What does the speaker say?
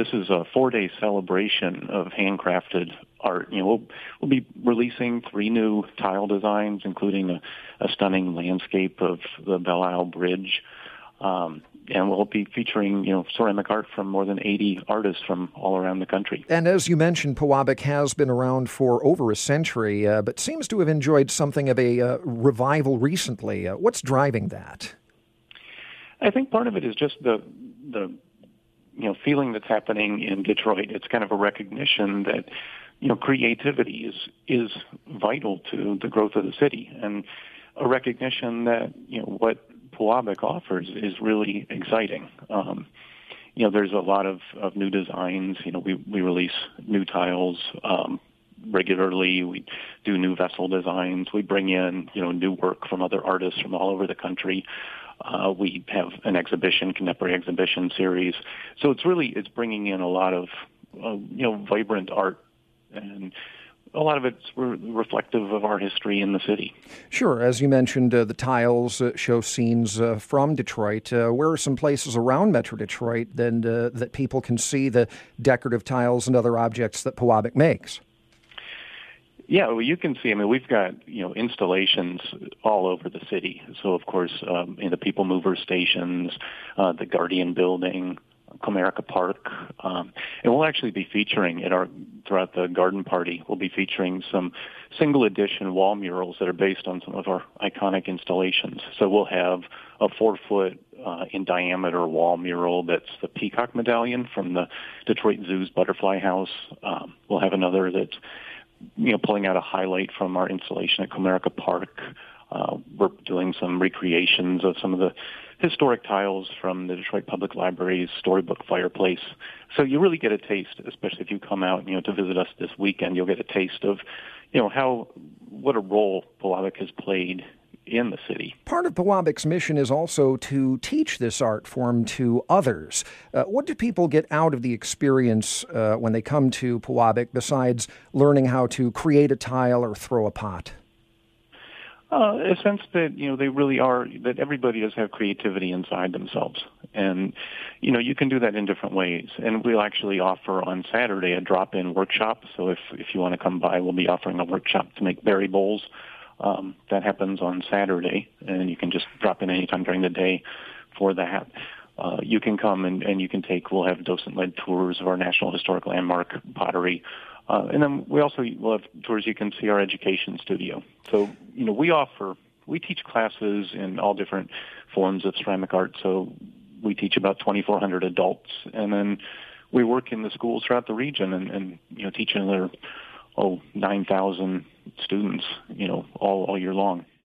this is a four-day celebration of handcrafted art. You know, we'll, we'll be releasing three new tile designs, including a, a stunning landscape of the Belle Isle Bridge. Um, and we'll be featuring, you know, ceramic art from more than 80 artists from all around the country. And as you mentioned, Pewabic has been around for over a century, uh, but seems to have enjoyed something of a uh, revival recently. Uh, what's driving that? I think part of it is just the the you know feeling that's happening in Detroit. It's kind of a recognition that you know creativity is is vital to the growth of the city, and a recognition that you know what Pewabic offers is really exciting. Um, you know, there's a lot of, of new designs. You know, we we release new tiles. Um, regularly. We do new vessel designs. We bring in, you know, new work from other artists from all over the country. Uh, we have an exhibition, contemporary exhibition series. So it's really it's bringing in a lot of uh, you know vibrant art and a lot of it's re- reflective of our history in the city. Sure. As you mentioned, uh, the tiles uh, show scenes uh, from Detroit. Uh, where are some places around Metro Detroit then uh, that people can see the decorative tiles and other objects that Pewabic makes? Yeah, well, you can see. I mean, we've got you know installations all over the city. So, of course, um, in the People Mover stations, uh, the Guardian Building, Comerica Park, um, and we'll actually be featuring at our throughout the garden party. We'll be featuring some single edition wall murals that are based on some of our iconic installations. So we'll have a four foot uh, in diameter wall mural that's the peacock medallion from the Detroit Zoo's butterfly house. Um, we'll have another that's you know, pulling out a highlight from our installation at Comerica Park. Uh, we're doing some recreations of some of the historic tiles from the Detroit Public Library's storybook fireplace. So you really get a taste, especially if you come out, you know, to visit us this weekend. You'll get a taste of, you know, how what a role Pewabic has played in the city. Part of Pewabic's mission is also to teach this art form to others. Uh, what do people get out of the experience uh, when they come to Pewabic besides learning how to create a tile or throw a pot? Uh, a sense that you know they really are that everybody does have creativity inside themselves, and you know you can do that in different ways. And we'll actually offer on Saturday a drop-in workshop. So if if you want to come by, we'll be offering a workshop to make berry bowls um, that happens on Saturday, and you can just drop in anytime during the day for that. Uh, you can come and, and you can take, we'll have docent-led tours of our National Historic Landmark pottery. Uh, and then we also will have tours you can see our education studio. So, you know, we offer, we teach classes in all different forms of ceramic art. So we teach about 2,400 adults. And then we work in the schools throughout the region and, and you know, teach another, oh, 9,000 students, you know, all, all year long.